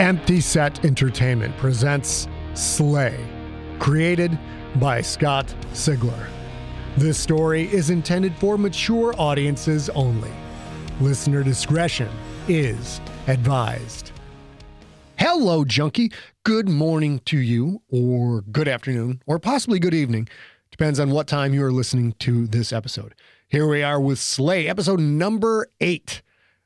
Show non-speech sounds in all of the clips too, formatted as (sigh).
Empty Set Entertainment presents Slay, created by Scott Sigler. This story is intended for mature audiences only. Listener discretion is advised. Hello, junkie. Good morning to you, or good afternoon, or possibly good evening. Depends on what time you are listening to this episode. Here we are with Slay, episode number eight.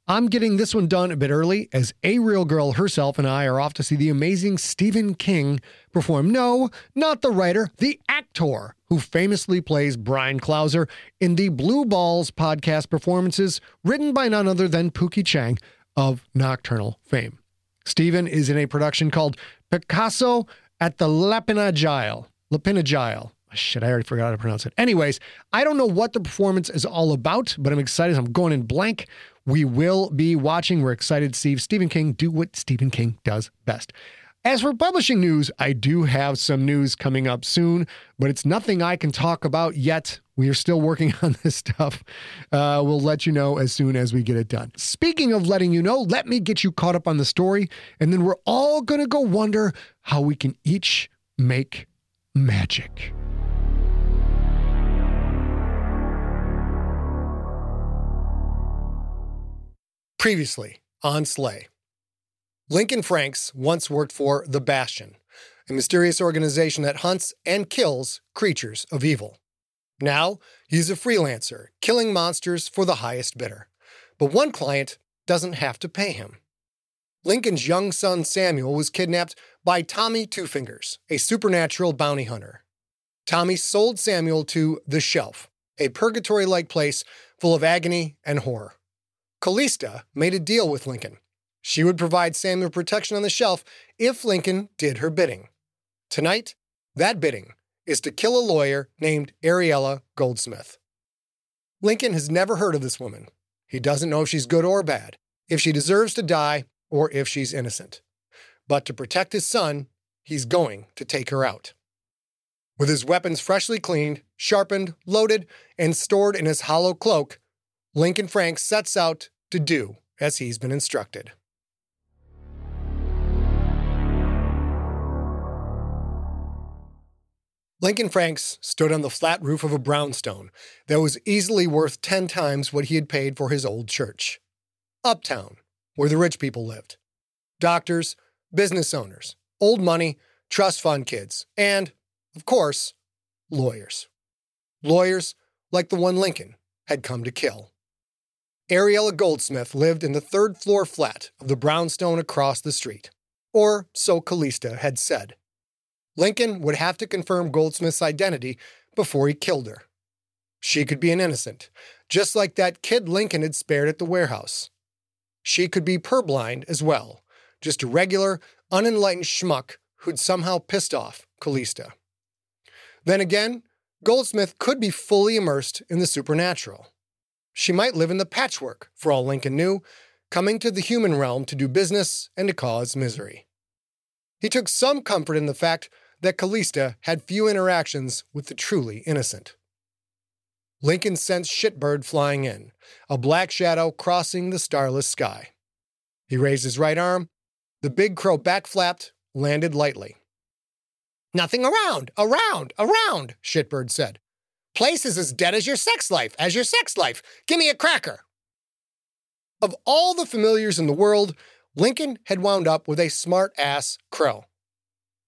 I'm getting this one done a bit early as A Real Girl herself and I are off to see the amazing Stephen King perform. No, not the writer, the actor who famously plays Bryan Clauser in the Blue Balls podcast performances written by none other than Pookie Chang of Nocturnal fame. Stephen is in a production called Picasso at the Lapin Agile. Lapinagile. Ah, shit, I already forgot how to pronounce it. Anyways, I don't know what the performance is all about, but I'm excited. I'm going in blank. We will be watching. We're excited to see Stephen King do what Stephen King does best. As for publishing news, I do have some news coming up soon, but it's nothing I can talk about yet. We are still working (laughs) on this stuff. Uh, we'll let you know as soon as we get it done. Speaking of letting you know, let me get you caught up on the story, and then we're all going to go wonder how we can each make magic. Previously on Slay. Lincoln Franks once worked for The Bastion, a mysterious organization that hunts and kills creatures of evil. Now, he's a freelancer, killing monsters for the highest bidder. But one client doesn't have to pay him. Lincoln's young son Samuel was kidnapped by Tommy Two Fingers, a supernatural bounty hunter. Tommy sold Samuel to The Shelf, a purgatory like place full of agony and horror. Callista made a deal with Lincoln. She would provide Samuel protection on the shelf if Lincoln did her bidding. Tonight, that bidding is to kill a lawyer named Ariella Goldsmith. Lincoln has never heard of this woman. He doesn't know if she's good or bad, if she deserves to die, or if she's innocent. But to protect his son, he's going to take her out. With his weapons freshly cleaned, sharpened, loaded, and stored in his hollow cloak, Lincoln Frank sets out to do as he's been instructed. Lincoln Franks stood on the flat roof of a brownstone that was easily worth 10 times what he had paid for his old church. Uptown, where the rich people lived. Doctors, business owners, old money, trust fund kids, and, of course, lawyers. Lawyers like the one Lincoln had come to kill. Ariella Goldsmith lived in the third floor flat of the brownstone across the street. Or so Callista had said. Lincoln would have to confirm Goldsmith's identity before he killed her. She could be an innocent, just like that kid Lincoln had spared at the warehouse. She could be purblind as well, just a regular, unenlightened schmuck who'd somehow pissed off Callista. Then again, Goldsmith could be fully immersed in the supernatural. She might live in the patchwork, for all Lincoln knew, coming to the human realm to do business and to cause misery. He took some comfort in the fact that Callista had few interactions with the truly innocent. Lincoln sensed Shitbird flying in, a black shadow crossing the starless sky. He raised his right arm. The big crow backflapped, landed lightly. Nothing around, around, around, Shitbird said. Place is as dead as your sex life, as your sex life. Give me a cracker. Of all the familiars in the world, Lincoln had wound up with a smart ass crow.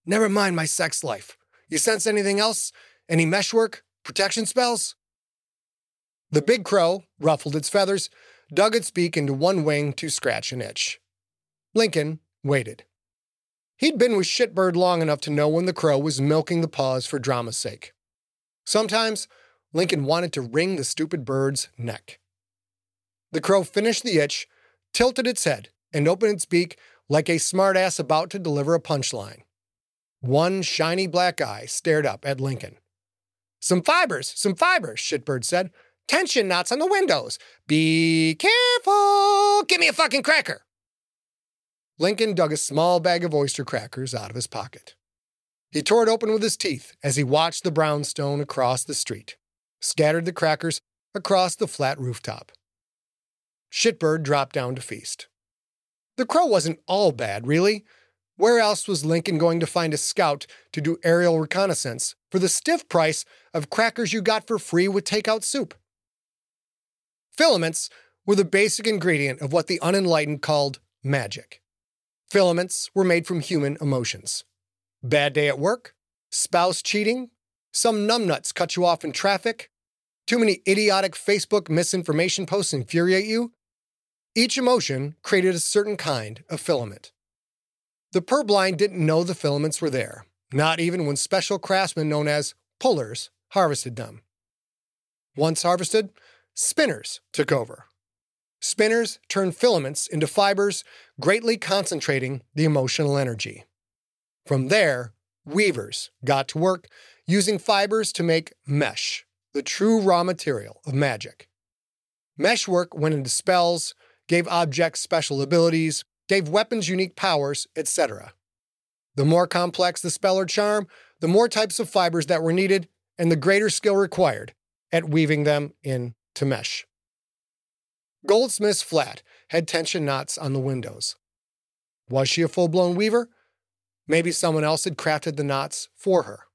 Never mind my sex life. You sense anything else? Any meshwork? Protection spells? The big crow ruffled its feathers, dug its beak into one wing to scratch an itch. Lincoln waited. He'd been with Shitbird long enough to know when the crow was milking the pause for drama's sake. Sometimes Lincoln wanted to wring the stupid bird's neck. The crow finished the itch, tilted its head, and opened its beak like a smartass about to deliver a punchline. One shiny black eye stared up at Lincoln. Some fibers, some fibers, Shitbird said. Tension knots on the windows. Be careful. Give me a fucking cracker. Lincoln dug a small bag of oyster crackers out of his pocket. He tore it open with his teeth as he watched the brownstone across the street, scattered the crackers across the flat rooftop. Shitbird dropped down to feast. The crow wasn't all bad, really. Where else was Lincoln going to find a scout to do aerial reconnaissance for the stiff price of crackers you got for free with takeout soup? Filaments were the basic ingredient of what the unenlightened called magic. Filaments were made from human emotions. Bad day at work, spouse cheating, some numbnuts cut you off in traffic, too many idiotic Facebook misinformation posts infuriate you. Each emotion created a certain kind of filament. The purblind didn't know the filaments were there, not even when special craftsmen known as pullers harvested them. Once harvested, spinners took over. Spinners turned filaments into fibers, greatly concentrating the emotional energy. From there, weavers got to work using fibers to make mesh, the true raw material of magic. Meshwork went into spells, gave objects special abilities, gave weapons unique powers, etc. The more complex the spell or charm, the more types of fibers that were needed, and the greater skill required at weaving them into mesh. Goldsmith's flat had tension knots on the windows. Was she a full blown weaver? Maybe someone else had crafted the knots for her.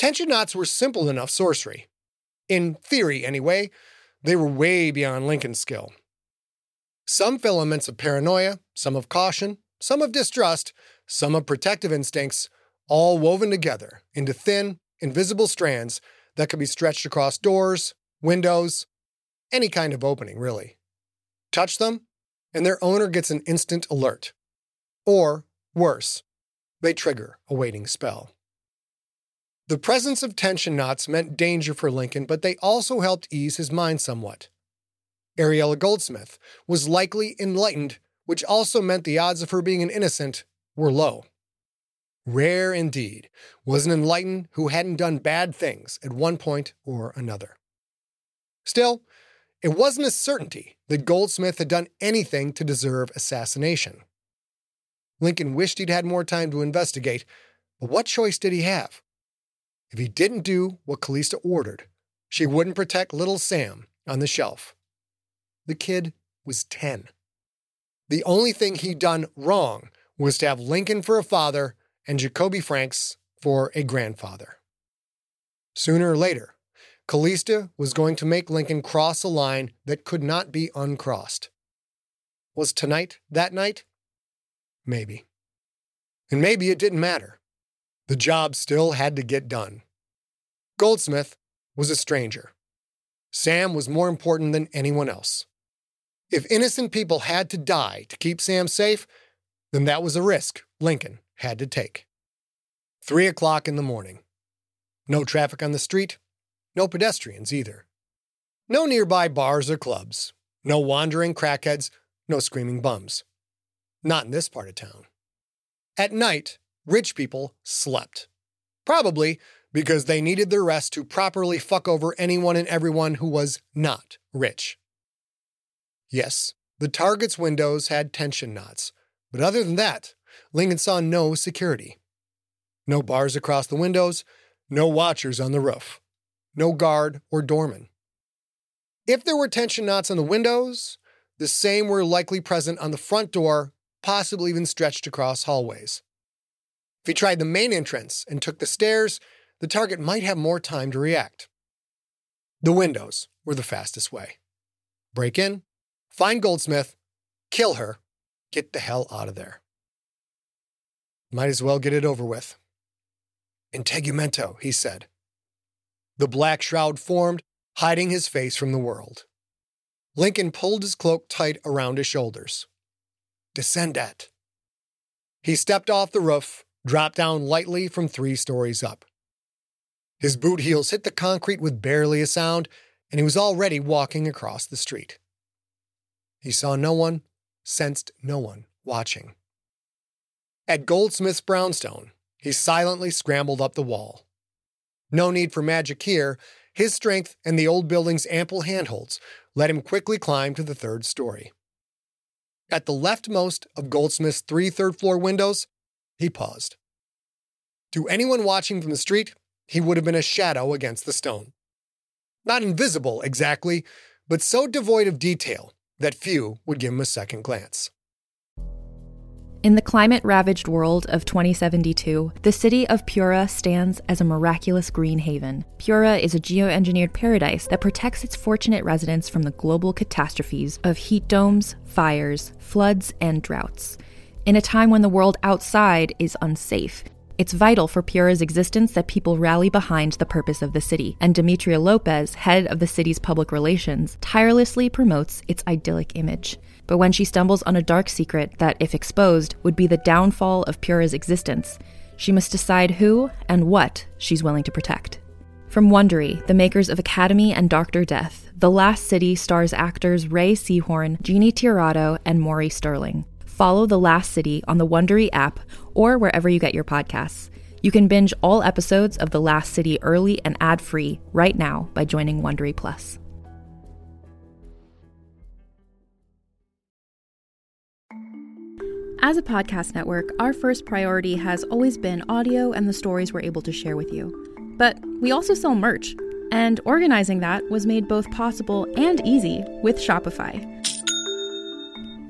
Tension knots were simple enough sorcery. In theory, anyway, they were way beyond Lincoln's skill. Some filaments of paranoia, some of caution, some of distrust, some of protective instincts, all woven together into thin, invisible strands that could be stretched across doors, windows, any kind of opening, really. Touch them, and their owner gets an instant alert. Or, worse, they trigger a waiting spell. The presence of tension knots meant danger for Lincoln, but they also helped ease his mind somewhat. Ariella Goldsmith was likely enlightened, which also meant the odds of her being an innocent were low. Rare indeed was an enlightened who hadn't done bad things at one point or another. Still, it wasn't a certainty that Goldsmith had done anything to deserve assassination. Lincoln wished he'd had more time to investigate, but what choice did he have? If he didn't do what Callista ordered, she wouldn't protect little Sam on the shelf. The kid was 10. The only thing he'd done wrong was to have Lincoln for a father and Jacoby Franks for a grandfather. Sooner or later, Callista was going to make Lincoln cross a line that could not be uncrossed. Was tonight that night? Maybe. And maybe it didn't matter. The job still had to get done. Goldsmith was a stranger. Sam was more important than anyone else. If innocent people had to die to keep Sam safe, then that was a risk Lincoln had to take. Three o'clock in the morning. No traffic on the street, no pedestrians either. No nearby bars or clubs. No wandering crackheads. No screaming bums. Not in this part of town. At night, rich people slept. Probably because they needed their rest to properly fuck over anyone and everyone who was not rich. Yes, the target's windows had tension knots, but other than that, Lincoln saw no security. No bars across the windows, no watchers on the roof no guard or doorman. If there were tension knots on the windows, the same were likely present on the front door, possibly even stretched across hallways. If he tried the main entrance and took the stairs, the target might have more time to react. The windows were the fastest way. Break in, find Goldsmith, kill her, get the hell out of there. Might as well get it over with. Integumento, he said, the black shroud formed, hiding his face from the world. Lincoln pulled his cloak tight around his shoulders. Descendat. He stepped off the roof, dropped down lightly from three stories up. His boot heels hit the concrete with barely a sound, and he was already walking across the street. He saw no one, sensed no one watching. At Goldsmith's brownstone, he silently scrambled up the wall. No need for magic here. His strength and the old building's ample handholds let him quickly climb to the third story. At the leftmost of Goldsmith's three third floor windows, he paused. To anyone watching from the street, he would have been a shadow against the stone. Not invisible exactly, but so devoid of detail that few would give him a second glance. In the climate ravaged world of 2072, the city of Pura stands as a miraculous green haven. Pura is a geoengineered paradise that protects its fortunate residents from the global catastrophes of heat domes, fires, floods, and droughts. In a time when the world outside is unsafe, it's vital for Pura's existence that people rally behind the purpose of the city, and Demetria Lopez, head of the city's public relations, tirelessly promotes its idyllic image but when she stumbles on a dark secret that, if exposed, would be the downfall of Pura's existence, she must decide who and what she's willing to protect. From Wondery, the makers of Academy and Dr. Death, The Last City stars actors Rhea Seehorn, Jeannie Tirado, and Maury Sterling. Follow The Last City on the Wondery app or wherever you get your podcasts. You can binge all episodes of The Last City early and ad-free right now by joining Wondery Plus. As a podcast network, our first priority has always been audio and the stories we're able to share with you. But we also sell merch, and organizing that was made both possible and easy with Shopify.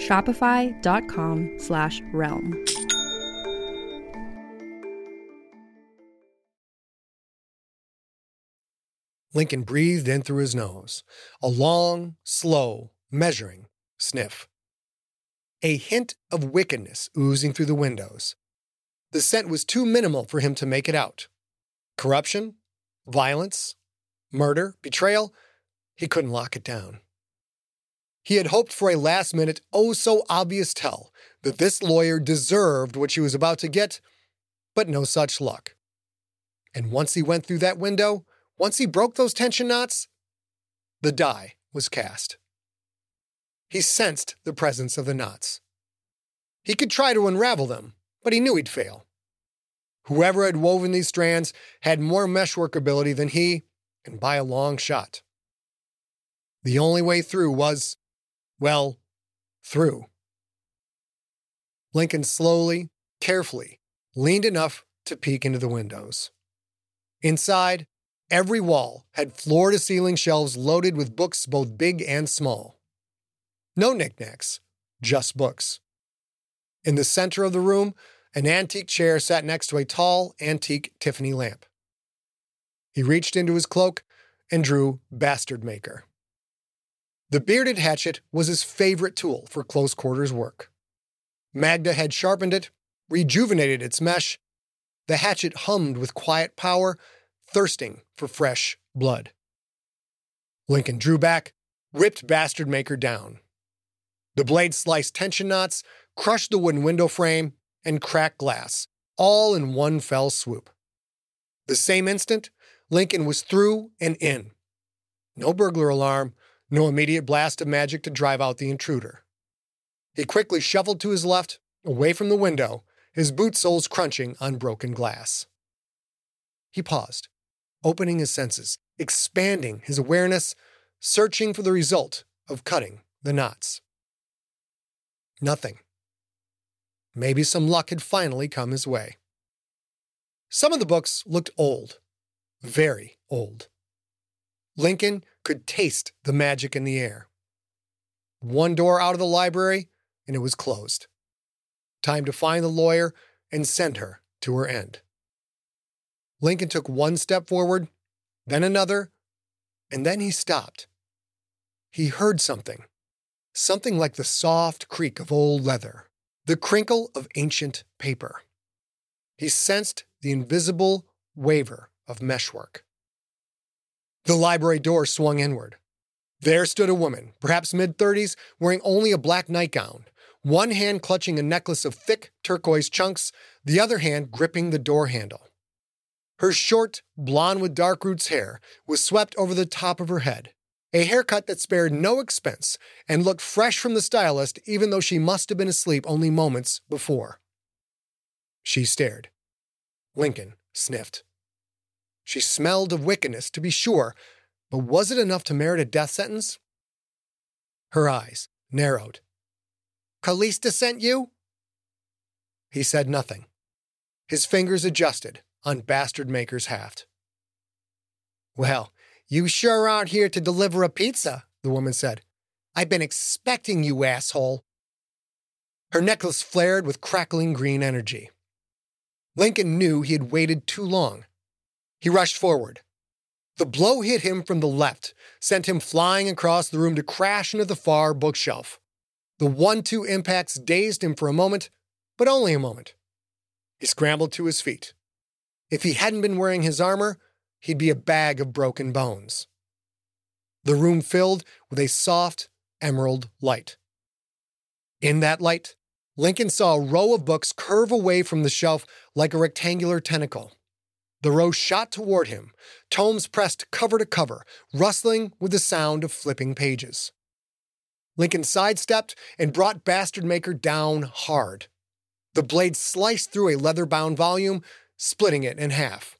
Shopify.com slash realm. Lincoln breathed in through his nose, a long, slow, measuring sniff. A hint of wickedness oozing through the windows. The scent was too minimal for him to make it out. Corruption, violence, murder, betrayal, he couldn't lock it down. He had hoped for a last minute, oh so obvious tell that this lawyer deserved what she was about to get, but no such luck. And once he went through that window, once he broke those tension knots, the die was cast. He sensed the presence of the knots. He could try to unravel them, but he knew he'd fail. Whoever had woven these strands had more meshwork ability than he, and by a long shot. The only way through was, well, through. Lincoln slowly, carefully, leaned enough to peek into the windows. Inside, every wall had floor to ceiling shelves loaded with books both big and small. No knickknacks, just books. In the center of the room, an antique chair sat next to a tall, antique Tiffany lamp. He reached into his cloak and drew Bastard Maker. The bearded hatchet was his favorite tool for close quarters work. Magda had sharpened it, rejuvenated its mesh. The hatchet hummed with quiet power, thirsting for fresh blood. Lincoln drew back, ripped Bastard Maker down. The blade sliced tension knots, crushed the wooden window frame, and cracked glass, all in one fell swoop. The same instant, Lincoln was through and in. No burglar alarm, no immediate blast of magic to drive out the intruder. He quickly shuffled to his left, away from the window, his boot soles crunching on broken glass. He paused, opening his senses, expanding his awareness, searching for the result of cutting the knots. Nothing. Maybe some luck had finally come his way. Some of the books looked old, very old. Lincoln could taste the magic in the air. One door out of the library, and it was closed. Time to find the lawyer and send her to her end. Lincoln took one step forward, then another, and then he stopped. He heard something, something like the soft creak of old leather, the crinkle of ancient paper. He sensed the invisible waver of meshwork. The library door swung inward. There stood a woman, perhaps mid 30s, wearing only a black nightgown, one hand clutching a necklace of thick turquoise chunks, the other hand gripping the door handle. Her short, blonde with dark roots hair was swept over the top of her head, a haircut that spared no expense and looked fresh from the stylist, even though she must have been asleep only moments before. She stared. Lincoln sniffed. She smelled of wickedness, to be sure, but was it enough to merit a death sentence? Her eyes narrowed. Callista sent you? He said nothing. His fingers adjusted on Bastard Maker's haft. Well, you sure aren't here to deliver a pizza, the woman said. I've been expecting you, asshole. Her necklace flared with crackling green energy. Lincoln knew he had waited too long. He rushed forward. The blow hit him from the left, sent him flying across the room to crash into the far bookshelf. The one two impacts dazed him for a moment, but only a moment. He scrambled to his feet. If he hadn't been wearing his armor, he'd be a bag of broken bones. The room filled with a soft emerald light. In that light, Lincoln saw a row of books curve away from the shelf like a rectangular tentacle. The row shot toward him, tomes pressed cover to cover, rustling with the sound of flipping pages. Lincoln sidestepped and brought Bastard Maker down hard. The blade sliced through a leather bound volume, splitting it in half.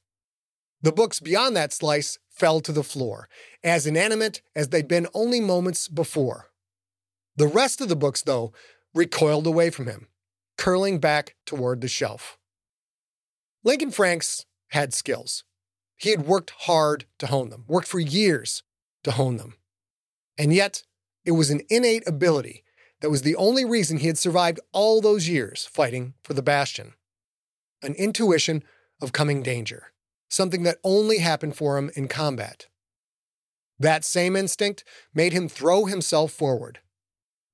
The books beyond that slice fell to the floor, as inanimate as they'd been only moments before. The rest of the books, though, recoiled away from him, curling back toward the shelf. Lincoln Franks had skills. He had worked hard to hone them, worked for years to hone them. And yet, it was an innate ability that was the only reason he had survived all those years fighting for the Bastion. An intuition of coming danger, something that only happened for him in combat. That same instinct made him throw himself forward.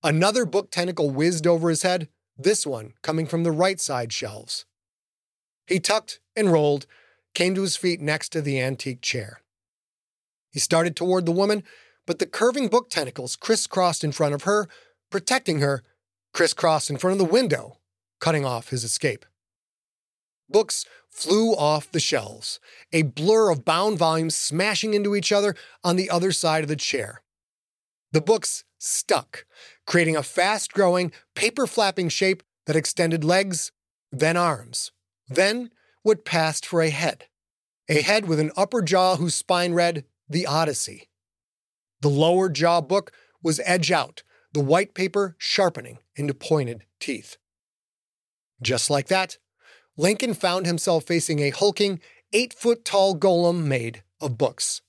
Another book tentacle whizzed over his head, this one coming from the right side shelves. He tucked and rolled, came to his feet next to the antique chair. He started toward the woman, but the curving book tentacles crisscrossed in front of her, protecting her, crisscrossed in front of the window, cutting off his escape. Books flew off the shelves, a blur of bound volumes smashing into each other on the other side of the chair. The books stuck, creating a fast growing, paper flapping shape that extended legs, then arms, then what passed for a head. A head with an upper jaw whose spine read, The Odyssey. The lower jaw book was edge out, the white paper sharpening into pointed teeth. Just like that, Lincoln found himself facing a hulking, eight foot tall golem made of books.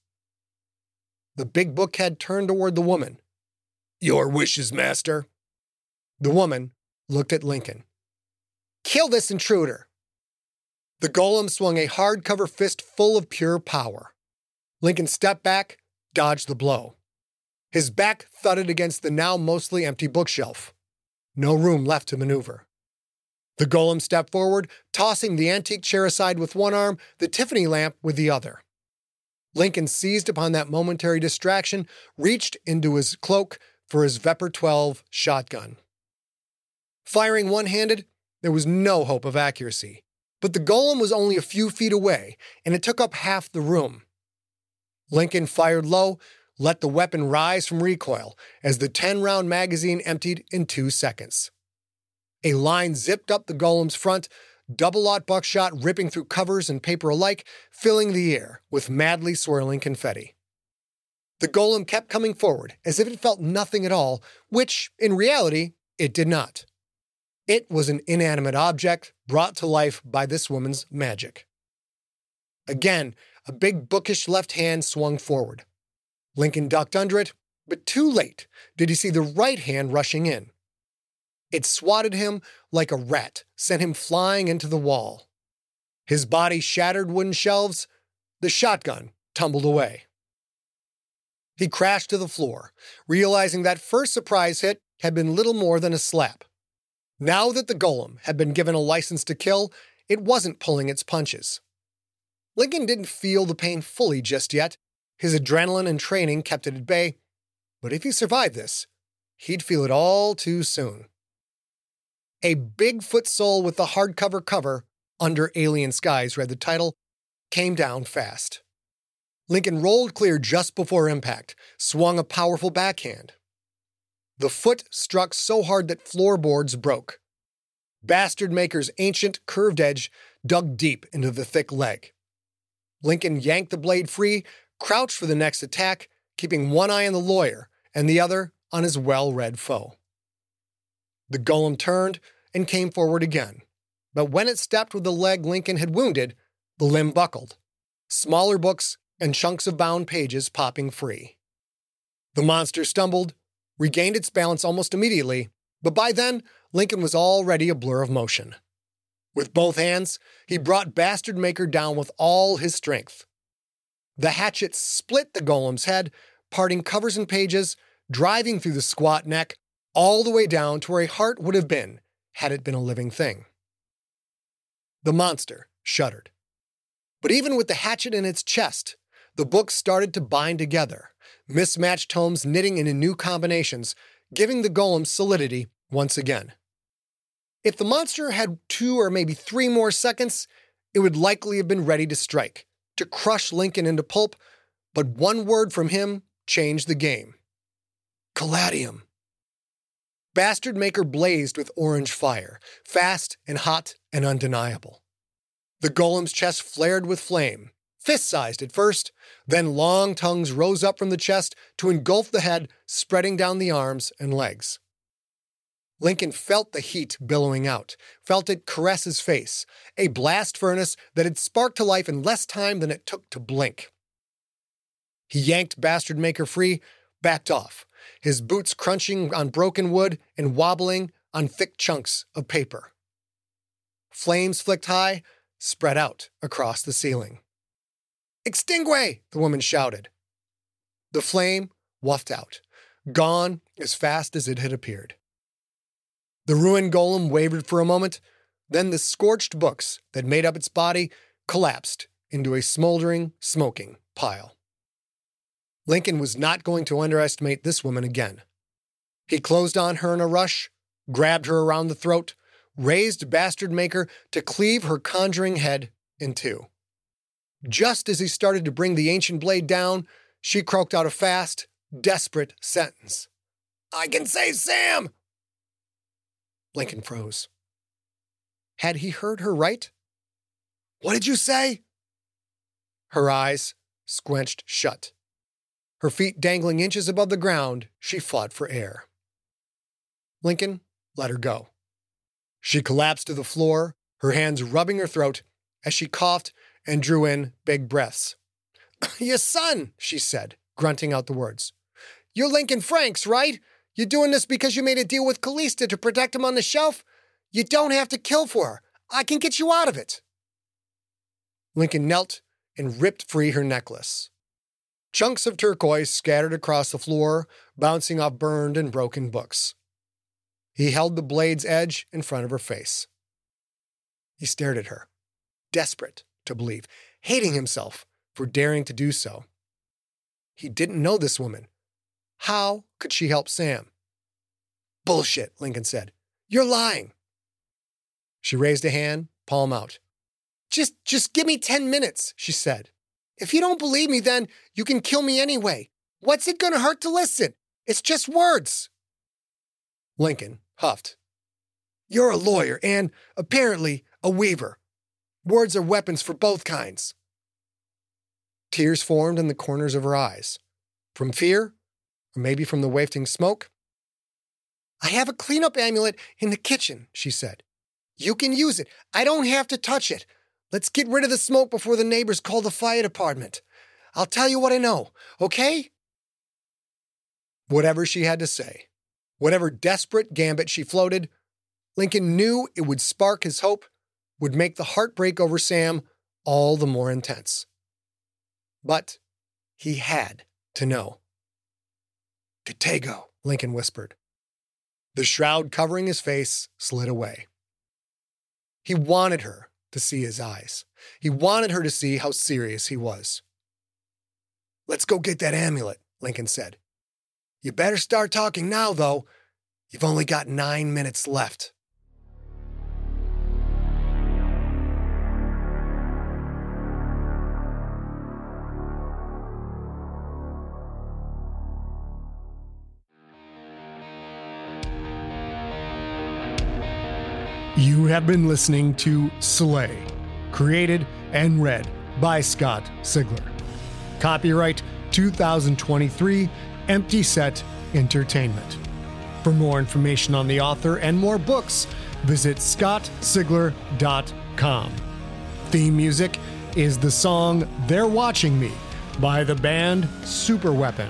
The big book head turned toward the woman. Your wishes, master. The woman looked at Lincoln. Kill this intruder. The golem swung a hardcover fist full of pure power. Lincoln stepped back, dodged the blow. His back thudded against the now mostly empty bookshelf. No room left to maneuver. The golem stepped forward, tossing the antique chair aside with one arm, the Tiffany lamp with the other. Lincoln seized upon that momentary distraction, reached into his cloak for his Vepr 12 shotgun. Firing one handed, there was no hope of accuracy. But the golem was only a few feet away, and it took up half the room. Lincoln fired low, let the weapon rise from recoil as the 10 round magazine emptied in two seconds. A line zipped up the golem's front, double aught buckshot ripping through covers and paper alike, filling the air with madly swirling confetti. The golem kept coming forward as if it felt nothing at all, which, in reality, it did not. It was an inanimate object brought to life by this woman's magic. Again, a big bookish left hand swung forward. Lincoln ducked under it, but too late did he see the right hand rushing in. It swatted him like a rat, sent him flying into the wall. His body shattered wooden shelves, the shotgun tumbled away. He crashed to the floor, realizing that first surprise hit had been little more than a slap. Now that the golem had been given a license to kill, it wasn't pulling its punches. Lincoln didn't feel the pain fully just yet. His adrenaline and training kept it at bay. But if he survived this, he'd feel it all too soon. A Bigfoot sole with the hardcover cover, Under Alien Skies read the title, came down fast. Lincoln rolled clear just before impact, swung a powerful backhand. The foot struck so hard that floorboards broke. Bastard Maker's ancient curved edge dug deep into the thick leg. Lincoln yanked the blade free, crouched for the next attack, keeping one eye on the lawyer and the other on his well read foe. The golem turned and came forward again, but when it stepped with the leg Lincoln had wounded, the limb buckled. Smaller books and chunks of bound pages popping free. The monster stumbled, regained its balance almost immediately, but by then, Lincoln was already a blur of motion. With both hands, he brought Bastard Maker down with all his strength. The hatchet split the golem's head, parting covers and pages, driving through the squat neck, all the way down to where a heart would have been had it been a living thing. The monster shuddered. But even with the hatchet in its chest, the books started to bind together, mismatched tomes knitting into new combinations, giving the golem solidity once again. If the monster had two or maybe three more seconds, it would likely have been ready to strike, to crush Lincoln into pulp, but one word from him changed the game. Caladium. Bastard Maker blazed with orange fire, fast and hot and undeniable. The golem's chest flared with flame, fist sized at first, then long tongues rose up from the chest to engulf the head, spreading down the arms and legs. Lincoln felt the heat billowing out, felt it caress his face, a blast furnace that had sparked to life in less time than it took to blink. He yanked Bastard Maker free, backed off, his boots crunching on broken wood and wobbling on thick chunks of paper. Flames flicked high, spread out across the ceiling. Extingue! the woman shouted. The flame wafted out, gone as fast as it had appeared. The ruined golem wavered for a moment, then the scorched books that made up its body collapsed into a smoldering, smoking pile. Lincoln was not going to underestimate this woman again. He closed on her in a rush, grabbed her around the throat, raised Bastard Maker to cleave her conjuring head in two. Just as he started to bring the ancient blade down, she croaked out a fast, desperate sentence. I can save Sam! Lincoln froze. Had he heard her right? What did you say? Her eyes squenched shut. Her feet dangling inches above the ground, she fought for air. Lincoln let her go. She collapsed to the floor, her hands rubbing her throat as she coughed and drew in big breaths. (laughs) Your son, she said, grunting out the words. You're Lincoln Franks, right? You're doing this because you made a deal with Callista to protect him on the shelf? You don't have to kill for her. I can get you out of it. Lincoln knelt and ripped free her necklace. Chunks of turquoise scattered across the floor, bouncing off burned and broken books. He held the blade's edge in front of her face. He stared at her, desperate to believe, hating himself for daring to do so. He didn't know this woman. How could she help Sam? Bullshit, Lincoln said. You're lying. She raised a hand, palm out. Just just give me 10 minutes, she said. If you don't believe me, then you can kill me anyway. What's it gonna hurt to listen? It's just words. Lincoln huffed. You're a lawyer and, apparently, a weaver. Words are weapons for both kinds. Tears formed in the corners of her eyes. From fear, or maybe from the wafting smoke? I have a cleanup amulet in the kitchen, she said. You can use it. I don't have to touch it. Let's get rid of the smoke before the neighbors call the fire department. I'll tell you what I know, okay? whatever she had to say, whatever desperate gambit she floated, Lincoln knew it would spark his hope, would make the heartbreak over Sam all the more intense. But he had to know. Katego, Lincoln whispered. The shroud covering his face slid away. He wanted her to see his eyes. He wanted her to see how serious he was. Let's go get that amulet, Lincoln said. You better start talking now, though. You've only got nine minutes left. Have been listening to Slay, created and read by Scott Sigler. Copyright 2023 Empty Set Entertainment. For more information on the author and more books, visit scottsigler.com. Theme music is the song They're Watching Me by the band Superweapon.